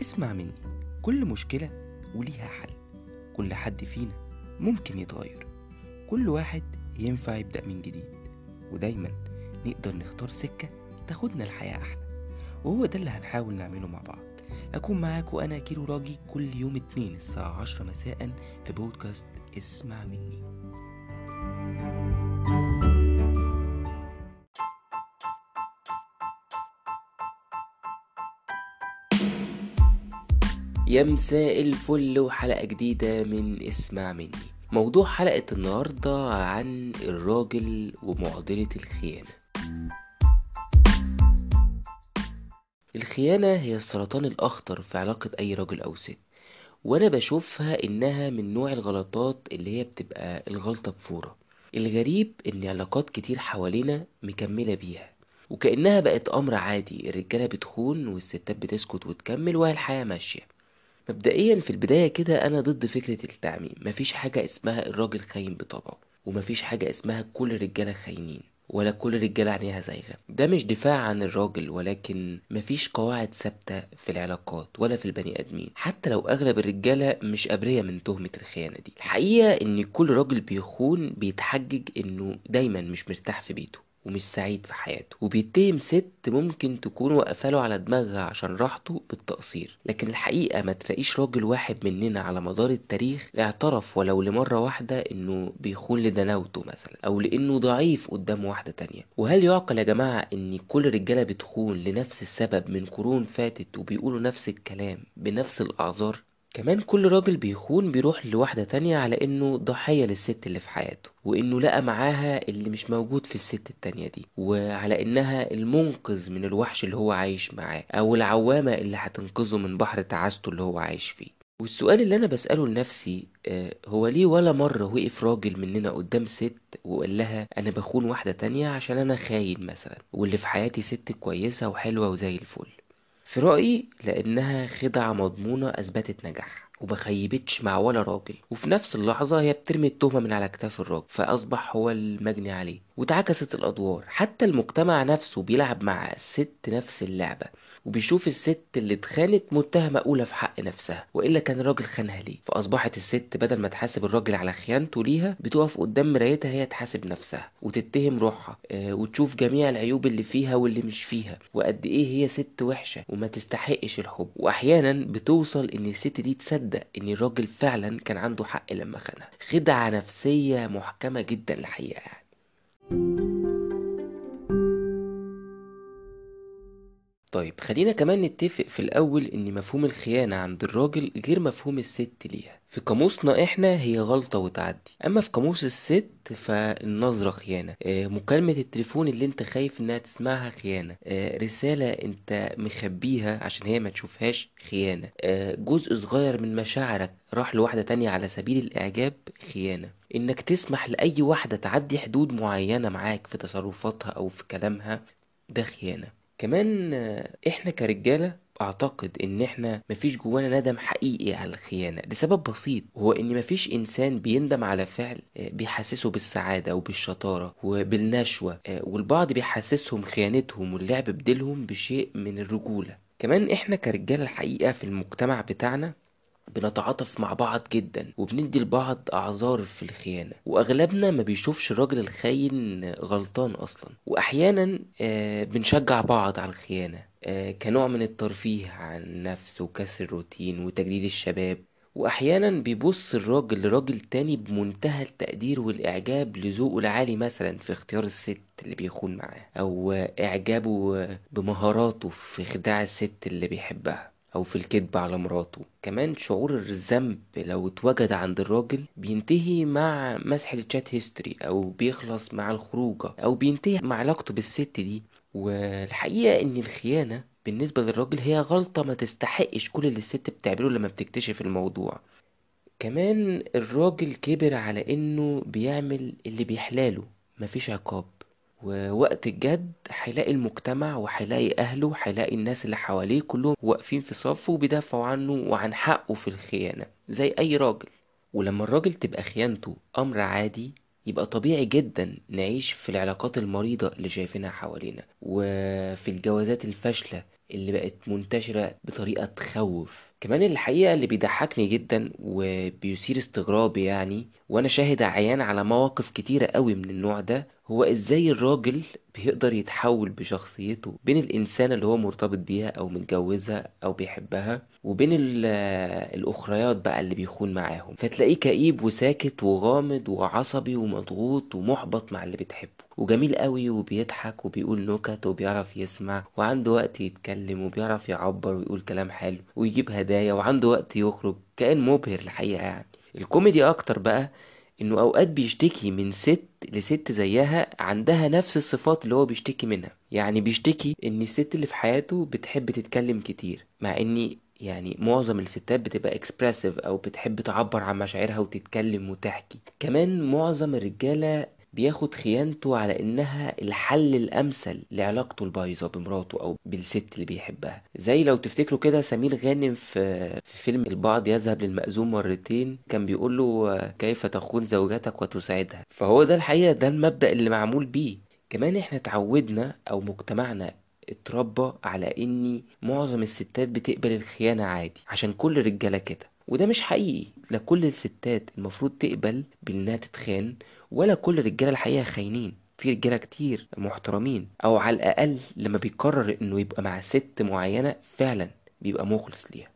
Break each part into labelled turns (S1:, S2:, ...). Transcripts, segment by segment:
S1: اسمع مني. كل مشكلة وليها حل. كل حد فينا ممكن يتغير. كل واحد ينفع يبدأ من جديد. ودايما نقدر نختار سكة تاخدنا الحياة أحلى. وهو ده اللي هنحاول نعمله مع بعض. أكون معاك وأنا كيلو راجي كل يوم اتنين الساعة عشرة مساء في بودكاست اسمع مني. يا مساء الفل وحلقة جديدة من اسمع مني. موضوع حلقة النهاردة عن الراجل ومعضلة الخيانة. الخيانة هي السرطان الأخطر في علاقة أي راجل أو ست وأنا بشوفها إنها من نوع الغلطات اللي هي بتبقى الغلطة بفورة. الغريب إن علاقات كتير حوالينا مكملة بيها وكأنها بقت أمر عادي. الرجالة بتخون والستات بتسكت وتكمل وهي الحياة ماشية. مبدئيا في البداية كده أنا ضد فكرة التعميم. مفيش حاجة اسمها الراجل خاين بطبعه ومفيش حاجة اسمها كل الرجالة خاينين ولا كل الرجالة عينيها زايغة. ده مش دفاع عن الراجل ولكن مفيش قواعد ثابتة في العلاقات ولا في البني آدمين. حتى لو أغلب الرجالة مش أبرية من تهمة الخيانة دي. الحقيقة إن كل راجل بيخون بيتحجج إنه دايما مش مرتاح في بيته. ومش سعيد في حياته. وبيتهم ست ممكن تكون واقفاله على دماغها عشان راحته بالتقصير. لكن الحقيقة ما تلاقيش راجل واحد مننا على مدار التاريخ اعترف ولو لمرة واحدة إنه بيخون لدناوته مثلا أو لإنه ضعيف قدام واحدة تانية. وهل يعقل يا جماعة إن كل رجالة بتخون لنفس السبب من قرون فاتت وبيقولوا نفس الكلام بنفس الأعذار؟ كمان كل راجل بيخون بيروح لواحدة تانية على إنه ضحية للست اللي في حياته وإنه لقى معاها اللي مش موجود في الست التانية دي وعلى إنها المنقذ من الوحش اللي هو عايش معاه أو العوامة اللي هتنقذه من بحر تعاسته اللي هو عايش فيه. والسؤال اللي أنا بسأله لنفسي آه هو ليه ولا مرة وقف راجل مننا قدام ست وقال لها أنا بخون واحدة تانية عشان أنا خاين مثلا واللي في حياتي ست كويسة وحلوة وزي الفل؟ في رأيي لأنها خدعة مضمونة أثبتت نجاحها وما خيبتش مع ولا راجل. وفي نفس اللحظة هي بترمي التهمة من على كتاف الراجل فأصبح هو المجني عليه. واتعكست الأدوار. حتى المجتمع نفسه بيلعب مع الست نفس اللعبة. وبيشوف الست اللي اتخانت متهمة أولى في حق نفسها وإلا كان الراجل خانها ليه؟ فأصبحت الست بدل ما تحاسب الراجل على خيانته ليها بتقف قدام مرايتها هي تحاسب نفسها وتتهم روحها آه وتشوف جميع العيوب اللي فيها واللي مش فيها وقد إيه هي ست وحشة وما تستحقش الحب. وأحيانا بتوصل إن الست دي تصدق إن الراجل فعلا كان عنده حق لما خانها. خدعة نفسية محكمة جدا الحقيقة يعني. طيب خلينا كمان نتفق في الأول إن مفهوم الخيانة عند الراجل غير مفهوم الست ليها. في قاموسنا إحنا هي غلطة وتعدي. أما في قاموس الست فالنظرة خيانة. آه مكالمة التليفون اللي أنت خايف إنها تسمعها خيانة. آه رسالة أنت مخبيها عشان هي ما تشوفهاش خيانة. آه جزء صغير من مشاعرك راح لواحدة تانية على سبيل الإعجاب خيانة. إنك تسمح لأي واحدة تعدي حدود معينة معاك في تصرفاتها أو في كلامها ده خيانة. كمان إحنا كرجالة أعتقد إن إحنا مفيش جوانا ندم حقيقي على الخيانة. لسبب بسيط وهو إن مفيش إنسان بيندم على فعل بيحسسه بالسعادة وبالشطارة وبالنشوة والبعض بيحسسهم خيانتهم واللعب بديلهم بشيء من الرجولة. كمان إحنا كرجالة الحقيقة في المجتمع بتاعنا بنتعاطف مع بعض جدا وبندي لبعض أعذار في الخيانة. وأغلبنا ما بيشوفش الراجل الخاين غلطان أصلا. واحيانا آه بنشجع بعض على الخيانة آه كنوع من الترفيه عن النفس وكسر الروتين وتجديد الشباب. واحيانا بيبص الراجل لراجل تاني بمنتهى التقدير والإعجاب لذوقه العالي مثلا في اختيار الست اللي بيخون معاه أو إعجابه بمهاراته في خداع الست اللي بيحبها. أو في الكذب على مراته. كمان شعور الذنب لو اتوجد عند الراجل بينتهي مع مسح الشات هيستوري أو بيخلص مع الخروجة أو بينتهي مع علاقته بالست دي. والحقيقة إن الخيانة بالنسبة للراجل هي غلطة ما تستحقش كل اللي الست بتعمله لما بتكتشف الموضوع. كمان الراجل كبر على إنه بيعمل اللي بيحلاله مفيش عقاب. ووقت الجد هيلاقي المجتمع وهيلاقي أهله وهيلاقي الناس اللي حواليه كلهم واقفين في صفه وبيدافعوا عنه وعن حقه في الخيانة زي أي راجل. ولما الراجل تبقى خيانته أمر عادي يبقى طبيعي جدا نعيش في العلاقات المريضة اللي شايفينها حوالينا. وفي الجوازات الفاشلة اللي بقت منتشرة بطريقة تخوف. كمان الحقيقة اللي بيضحكني جدا وبيثير استغرابي يعني وأنا شاهد عيان على مواقف كتيرة قوي من النوع ده هو إزاي الراجل بيقدر يتحول بشخصيته بين الإنسانة اللي هو مرتبط بيها أو متجوزها أو بيحبها وبين ال- الأخريات بقى اللي بيخون معاهم. فتلاقيه كئيب وساكت وغامض وعصبي ومضغوط ومحبط مع اللي بتحبه. وجميل قوي وبيضحك وبيقول نكت وبيعرف يسمع وعنده وقت يتكلم وبيعرف يعبر ويقول كلام حلو ويجيب هدايا وعنده وقت يخرج كائن مبهر الحقيقة يعني. الكوميدي أكتر بقى إنه أوقات بيشتكي من ست لست زيها عندها نفس الصفات اللي هو بيشتكي منها. يعني بيشتكي إن الست اللي في حياته بتحب تتكلم كتير مع اني يعني معظم الستات بتبقى expressive أو بتحب تعبر عن مشاعرها وتتكلم وتحكي. كمان معظم الرجالة بياخد خيانته على إنها الحل الأمثل لعلاقته البايظة بمراته أو بالست اللي بيحبها. زي لو تفتكروا كده سمير غانم في في فيلم البعض يذهب للمأذون مرتين كان بيقول له آه، كيف تخون زوجتك وتساعدها فهو ده الحقيقة ده المبدأ اللي معمول بيه. كمان إحنا اتعودنا أو مجتمعنا اتربى على إن معظم الستات بتقبل الخيانة عادي عشان كل الرجالة كده. وده مش حقيقي. لا كل الستات المفروض تقبل بإنها تتخان ولا كل الرجالة الحقيقة خاينين. في رجالة كتير محترمين أو على الأقل لما بيقرر إنه يبقى مع ست معينة فعلا بيبقى مخلص ليها.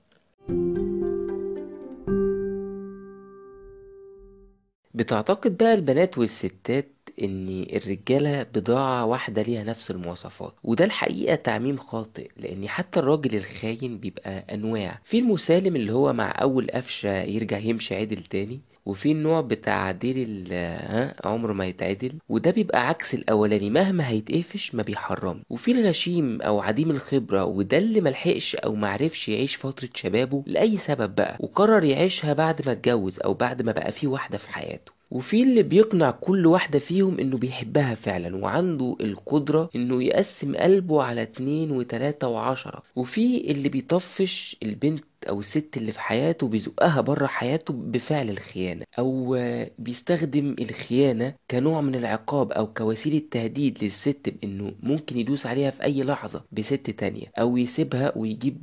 S1: بتعتقد بقى البنات والستات إن الرجالة بضاعة واحدة ليها نفس المواصفات وده الحقيقة تعميم خاطئ لأن حتى الراجل الخاين بيبقى أنواع. في المسالم اللي هو مع أول قفشة يرجع يمشي عدل تاني وفي النوع بتاع عديل ها عمره ما يتعدل. وده بيبقى عكس الأولاني مهما هيتقفش ما بيحرم وفي الغشيم أو عديم الخبرة وده اللي ملحقش أو معرفش يعيش فترة شبابه لأي سبب بقى. وقرر يعيشها بعد ما اتجوز أو بعد ما بقى فيه واحدة في حياته. وفي اللي بيقنع كل واحدة فيهم إنه بيحبها فعلا وعنده القدرة إنه يقسم قلبه على اتنين وتلاتة وعشرة. وفي اللي بيطفش البنت أو الست اللي في حياته بيزقها بره حياته بفعل الخيانة أو بيستخدم الخيانة كنوع من العقاب أو كوسيلة تهديد للست بإنه ممكن يدوس عليها في أي لحظة بست تانية أو يسيبها ويجيب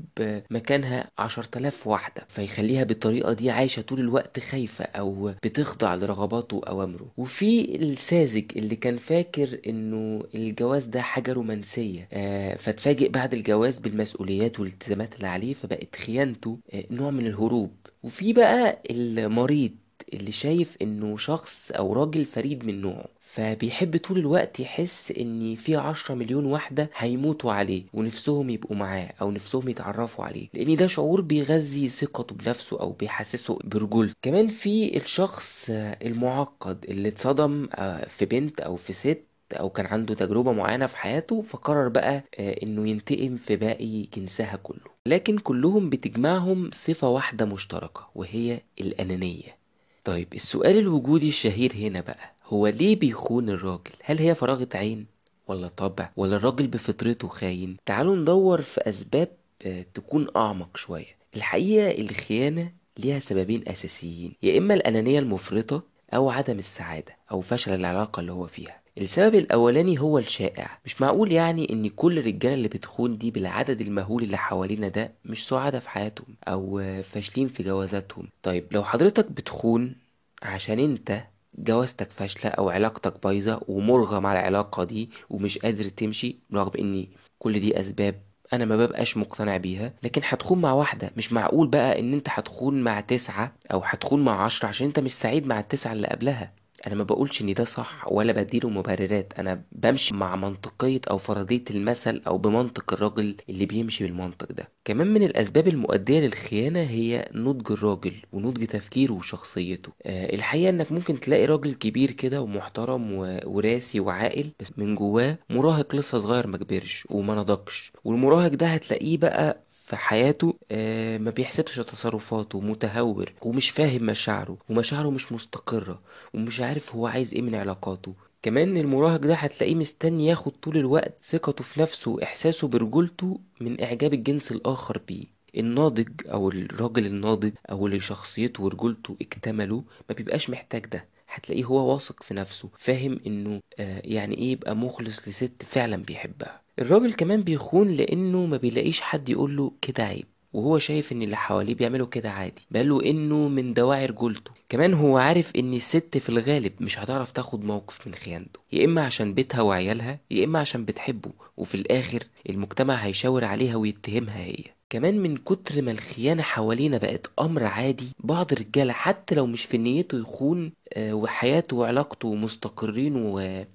S1: مكانها عشر تلاف واحدة فيخليها بالطريقة دي عايشة طول الوقت خايفة أو بتخضع لرغباته وأوامره. وفي الساذج اللي كان فاكر إنه الجواز ده حاجة رومانسية آه فتفاجئ بعد الجواز بالمسؤوليات والالتزامات اللي عليه فبقت خيانته آه نوع من الهروب. وفي بقى المريض اللي شايف إنه شخص أو راجل فريد من نوعه فبيحب طول الوقت يحس إن في عشرة مليون واحدة هيموتوا عليه ونفسهم يبقوا معاه أو نفسهم يتعرفوا عليه لأن ده شعور بيغذي ثقته بنفسه أو بيحسسه برجولته. كمان في الشخص المعقد اللي اتصدم آه، في بنت أو في ست أو كان عنده تجربة معينة في حياته فقرر بقى آه، إنه ينتقم في باقي جنسها كله. لكن كلهم بتجمعهم صفة واحدة مشتركة وهي الأنانية. طيب السؤال الوجودي الشهير هنا بقى هو ليه بيخون الراجل؟ هل هي فراغة عين ولا طبع ولا الراجل بفطرته خاين؟ تعالوا ندور في أسباب آه، تكون أعمق شوية. الحقيقة الخيانة ليها سببين أساسيين يا إما الأنانية المفرطة أو عدم السعادة أو فشل العلاقة اللي هو فيها. السبب الأولاني هو الشائع. مش معقول يعني إن كل الرجالة اللي بتخون دي بالعدد المهول اللي حوالينا ده مش سعادة في حياتهم أو فاشلين في جوازاتهم؟ طيب لو حضرتك بتخون عشان أنت جوازتك فاشلة أو علاقتك بايظة ومرغم على العلاقة دي ومش قادر تمشي رغم إن كل دي أسباب أنا ما ببقاش مقتنع بيها لكن هتخون مع واحدة. مش معقول بقى إن أنت هتخون مع تسعة أو هتخون مع عشرة عشان أنت مش سعيد مع التسعة اللي قبلها. أنا ما بقولش إن ده صح ولا بديله مبررات. أنا بمشي مع منطقية أو فرضية المثل أو بمنطق الراجل اللي بيمشي بالمنطق ده. كمان من الأسباب المؤدية للخيانة هي نضج الراجل ونضج تفكيره وشخصيته. آه الحقيقة إنك ممكن تلاقي راجل كبير كده ومحترم وراسي وعاقل بس من جواه مراهق لسه صغير ما كبرش وما نضجش. والمراهق ده هتلاقيه بقى في حياته آه، ما بيحسبش تصرفاته متهور ومش فاهم مشاعره ومشاعره مش مستقرة ومش عارف هو عايز إيه من علاقاته. كمان المراهق ده هتلاقيه مستني ياخد طول الوقت ثقته في نفسه وإحساسه برجولته من إعجاب الجنس الآخر بيه. الناضج أو الراجل الناضج أو اللي شخصيته ورجولته اكتملوا ما بيبقاش محتاج ده. هتلاقيه هو واثق في نفسه فاهم إنه آه يعني إيه يبقى مخلص لست فعلا بيحبها. الراجل كمان بيخون لأنه ما بيلاقيش حد يقوله كده عيب وهو شايف إن اللي حواليه بيعملوا كده عادي بل إنه من دواعي رجولته كمان هو عارف إن الست في الغالب مش هتعرف تاخد موقف من خيانته يا إما عشان بيتها وعيالها يا إما عشان بتحبه وفي الآخر المجتمع هيشاور عليها ويتهمها هي. كمان من كتر ما الخيانة حوالينا بقت أمر عادي بعض الرجالة حتى لو مش في نيته يخون آه، وحياته وعلاقته مستقرين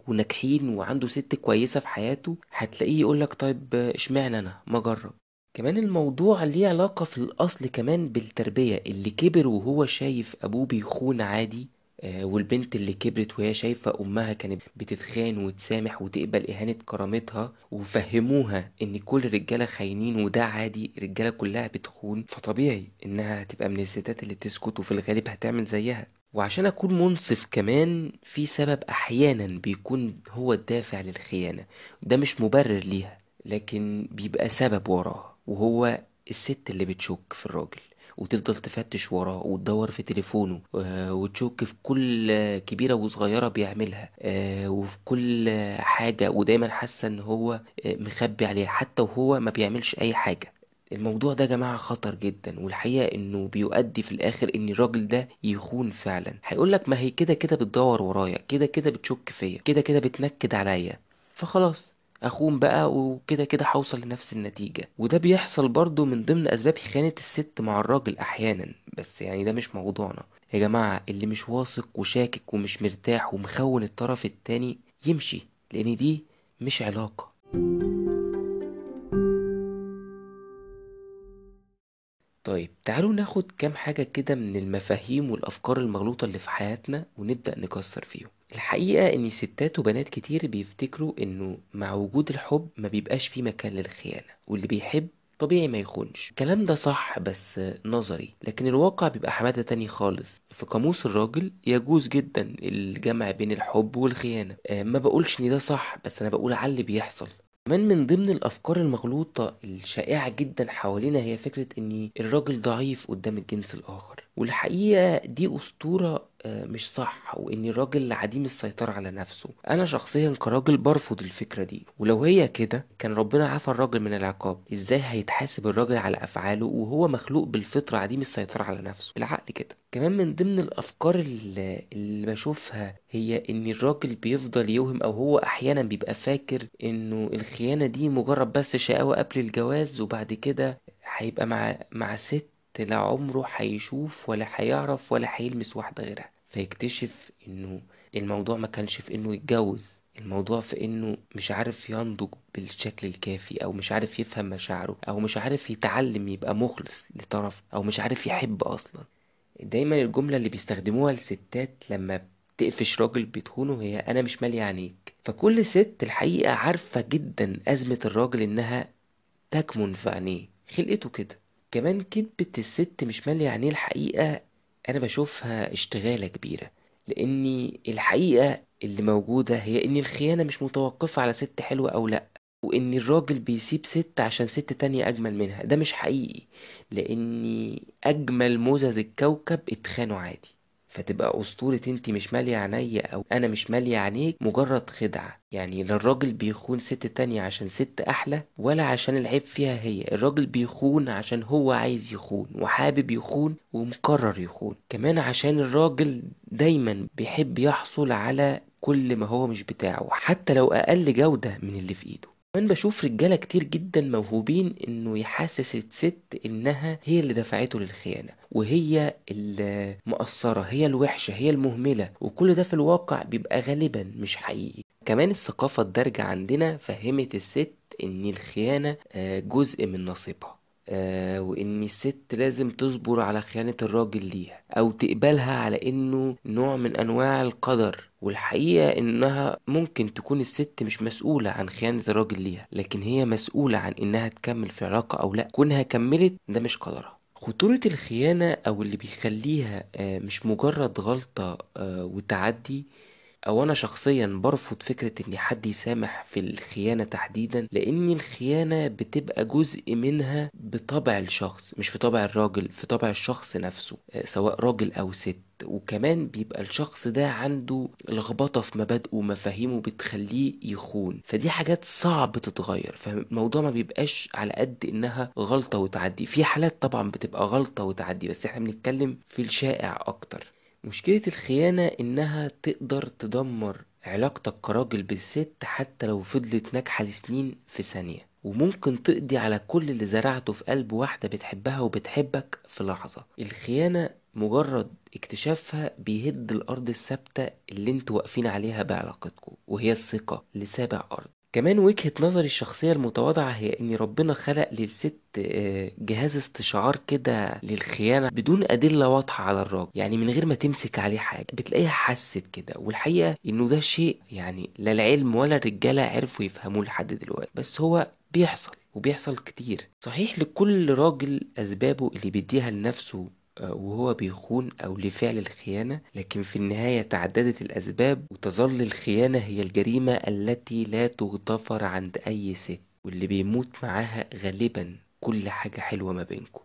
S1: وناجحين وعنده ست كويسة في حياته هتلاقيه يقولك طيب اشمعنى أنا؟ ما أجرب. كمان الموضوع ليه علاقة في الأصل كمان بالتربية اللي كبر وهو شايف أبوه بيخون عادي والبنت اللي كبرت وهي شايفة أمها كانت بتتخان وتسامح وتقبل إهانة كرامتها وفهموها إن كل الرجالة خاينين وده عادي الرجالة كلها بتخون فطبيعي إنها هتبقى من الستات اللي تسكت وفي الغالب هتعمل زيها. وعشان أكون منصف كمان في سبب أحيانا بيكون هو الدافع للخيانة ده مش مبرر ليها لكن بيبقى سبب وراها وهو الست اللي بتشك في الراجل. وتفضل تفتش وراه وتدور في تليفونه آه، وتشك في كل كبيرة وصغيرة بيعملها آه، وفي كل حاجة ودايما حاسة إن هو آه، مخبي عليها حتى وهو ما بيعملش أي حاجة. الموضوع ده يا جماعة خطر جدا والحقيقة إنه بيؤدي في الآخر إن الراجل ده يخون فعلا. هيقولك ما هي كده كده بتدور ورايا كده كده بتشك فيا كده كده بتنكد عليا. فخلاص. اخون بقى وكده كده هوصل لنفس النتيجة. وده بيحصل برضو من ضمن أسباب خيانة الست مع الراجل أحيانا بس يعني ده مش موضوعنا. يا جماعة اللي مش واثق وشاكك ومش مرتاح ومخون الطرف التاني يمشي لأن دي مش علاقة. طيب تعالوا ناخد كام حاجة كده من المفاهيم والأفكار المغلوطة اللي في حياتنا ونبدأ نكسر فيهم. الحقيقة إن ستات وبنات كتير بيفتكروا إنه مع وجود الحب ما بيبقاش فيه مكان للخيانة واللي بيحب طبيعي ما يخونش. الكلام ده صح بس نظري لكن الواقع بيبقى حمادة تاني خالص. في قاموس الراجل يجوز جدا الجمع بين الحب والخيانة. آه، ما بقولش إن ده صح بس أنا بقول على اللي بيحصل. كمان من ضمن الأفكار المغلوطة الشائعة جدا حوالينا هي فكرة إن الراجل ضعيف قدام الجنس الآخر. والحقيقة دي أسطورة آه، مش صح وإن الراجل عديم السيطرة على نفسه. أنا شخصيا كراجل برفض الفكرة دي. ولو هي كده كان ربنا عفى الراجل من العقاب. إزاي هيتحاسب الراجل على أفعاله وهو مخلوق بالفطرة عديم السيطرة على نفسه؟ بالعقل كده. كمان من ضمن الأفكار اللي, بشوفها هي إن الراجل بيفضل يوهم أو هو أحيانا بيبقى فاكر إنه الخيانة دي مجرد بس شقاوة قبل الجواز وبعد كده هيبقى مع مع ست لا عمره هيشوف ولا هيعرف ولا هيلمس واحدة غيرها. فيكتشف إنه الموضوع ما كانش في إنه يتجوز. الموضوع في إنه مش عارف ينضج بالشكل الكافي أو مش عارف يفهم مشاعره أو مش عارف يتعلم يبقى مخلص لطرف أو مش عارف يحب أصلا. دايما الجملة اللي بيستخدموها الستات لما تقفش راجل بتخونه هي أنا مش مالية عينيك فكل ست الحقيقة عارفة جدا أزمة الراجل إنها تكمن في عينيه. خلقته كده. كمان كدبة الست مش مالية عينيه الحقيقة أنا بشوفها اشتغالة كبيرة لأني الحقيقة اللي موجودة هي إن الخيانة مش متوقفة على ست حلوة أو لأ وإن الراجل بيسيب ست عشان ست تانية أجمل منها ده مش حقيقي لأن أجمل موزز الكوكب اتخانوا عادي. فتبقى أسطورة انت مش مالية عينيا أو أنا مش مالية عينيك مجرد خدعة. يعني لا الراجل بيخون ست تانية عشان ست أحلى ولا عشان العيب فيها هي. الراجل بيخون عشان هو عايز يخون وحابب يخون ومقرر يخون. كمان عشان الراجل دايما بيحب يحصل على كل ما هو مش بتاعه حتى لو أقل جودة من اللي في إيده. كمان بشوف رجالة كتير جدا موهوبين إنه يحسس الست إنها هي اللي دفعته للخيانة وهي المقصرة هي الوحشة هي المهملة وكل ده في الواقع بيبقى غالبا مش حقيقي. كمان الثقافة الدارجة عندنا فهمت الست إن الخيانة آه، جزء من نصيبها. آه، وإن الست لازم تصبر على خيانة الراجل ليها أو تقبلها على إنه نوع من أنواع القدر. والحقيقة إنها ممكن تكون الست مش مسؤولة عن خيانة الراجل ليها لكن هي مسؤولة عن إنها تكمل في علاقة أو لأ. كونها كملت ده مش قدرها. خطورة الخيانة أو اللي بيخليها آه، مش مجرد غلطة آه، وتعدي أو أنا شخصيا برفض فكرة إن حد يسامح في الخيانة تحديدا لأن الخيانة بتبقى جزء منها بطبع الشخص مش في طبع الراجل في طبع الشخص نفسه آه، سواء راجل أو ست. وكمان بيبقى الشخص ده عنده لخبطة في مبادئه ومفاهيمه بتخليه يخون. فدي حاجات صعب تتغير. فالموضوع ما بيبقاش على قد إنها غلطة وتعدي. في حالات طبعا بتبقى غلطة وتعدي بس إحنا بنتكلم في الشائع أكتر. مشكلة الخيانة إنها تقدر تدمر علاقتك كراجل بالست حتى لو فضلت ناجحة لسنين في ثانية. وممكن تقضي على كل اللي زرعته في قلب واحدة بتحبها وبتحبك في لحظة. الخيانة مجرد اكتشافها بيهد الأرض الثابتة اللي أنتوا واقفين عليها بعلاقتكم وهي الثقة لسابع أرض. كمان وجهة نظري الشخصية المتواضعة هي إن ربنا خلق للست آه، جهاز استشعار كده للخيانة بدون أدلة واضحة على الراجل. يعني من غير ما تمسك عليه حاجة بتلاقيها حست كده. والحقيقة إنه ده شيء يعني لا العلم ولا الرجالة عرفوا يفهموه لحد دلوقتي. بس هو بيحصل وبيحصل كتير. صحيح لكل راجل أسبابه اللي بيديها لنفسه وهو بيخون أو لفعل الخيانة لكن في النهاية تعددت الأسباب وتظل الخيانة هي الجريمة التي لا تغتفر عند أي ست واللي بيموت معاها غالبا كل حاجة حلوة ما بينكم.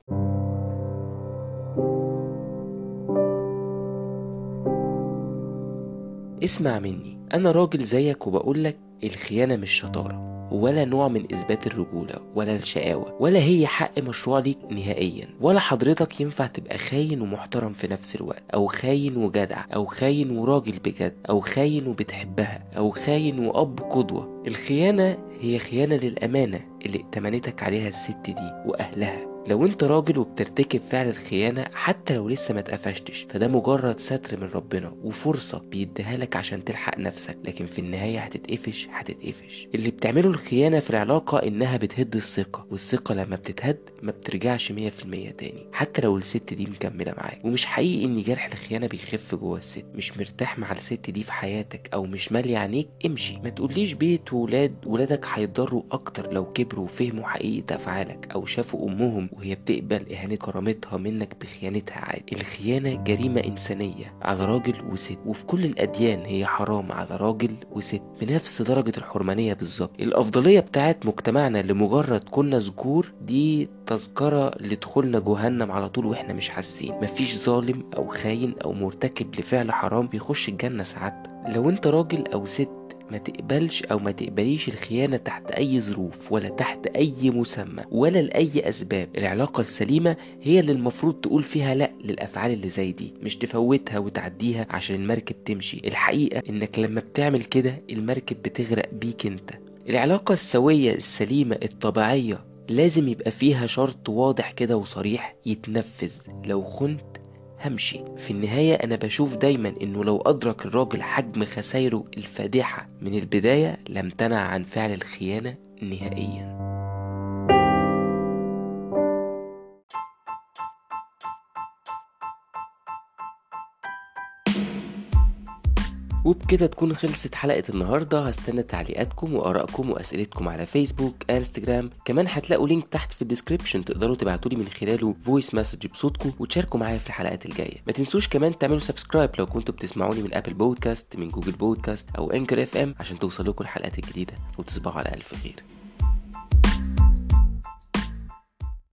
S1: اسمع مني أنا راجل زيك وبقولك الخيانة مش شطارة. ولا نوع من إثبات الرجولة ولا الشقاوة ولا هي حق مشروع ليك نهائيا ولا حضرتك ينفع تبقى خاين ومحترم في نفس الوقت أو خاين وجدع أو خاين وراجل بجد أو خاين وبتحبها أو خاين وأب قدوة. الخيانة هي خيانة للأمانة اللي ائتمنتك عليها الست دي وأهلها. لو انت راجل وبترتكب فعل الخيانة حتى لو لسه ما اتقفشتش فده مجرد ستر من ربنا وفرصة بيديها لك عشان تلحق نفسك لكن في النهاية هتتقفش هتتقفش. اللي بتعمله الخيانة في العلاقة إنها بتهد الثقة والثقة لما بتتهد ما بترجعش مية في المية تاني حتى لو الست دي مكملة معاك. ومش حقيقي إن جرح الخيانة بيخف جوه الست مش مرتاح مع الست دي في حياتك أو مش مالي عينيك امشي. ما تقوليش بيت وولاد ولادك هيتضروا أكتر لو كبروا وفهموا حقيقة أفعالك أو شافوا أمهم وهي بتقبل إهانة كرامتها منك بخيانتها عادي. الخيانة جريمة إنسانية على راجل وست وفي كل الأديان هي حرام على راجل وست بنفس درجة الحرمانية بالظبط. الأفضلية بتاعت مجتمعنا لمجرد كنا ذكور دي تذكرة لدخولنا جهنم على طول وإحنا مش حاسين. مفيش ظالم أو خاين أو مرتكب لفعل حرام بيخش الجنة سعادتك لو أنت راجل أو ست ما تقبلش أو ما تقبليش الخيانة تحت أي ظروف ولا تحت أي مسمى ولا لأي أسباب. العلاقة السليمة هي اللي المفروض تقول فيها لأ للأفعال اللي زي دي مش تفوتها وتعديها عشان المركب تمشي. الحقيقة إنك لما بتعمل كده المركب بتغرق بيك أنت. العلاقة السوية السليمة الطبيعية لازم يبقى فيها شرط واضح كده وصريح يتنفذ. لو خنت همشي. في النهاية أنا بشوف دايما إنه لو أدرك الراجل حجم خسايره الفادحة من البداية لم تنع عن فعل الخيانة نهائيا. وبكده تكون خلصت حلقة النهاردة. هستنى تعليقاتكم وآرائكم وأسئلتكم على فيسبوك إنستجرام. كمان هتلاقوا link تحت في ال description تقدروا تبعتولي من خلاله voice message بصوتكم وتشاركوا معايا في الحلقات الجاية. ما تنسوش كمان تعملوا subscribe لو كنتوا بتسمعوني من Apple Podcasts من Google Podcasts أو Anchor FM عشان توصل لكم الحلقات الجديدة. وتصبحوا على ألف خير.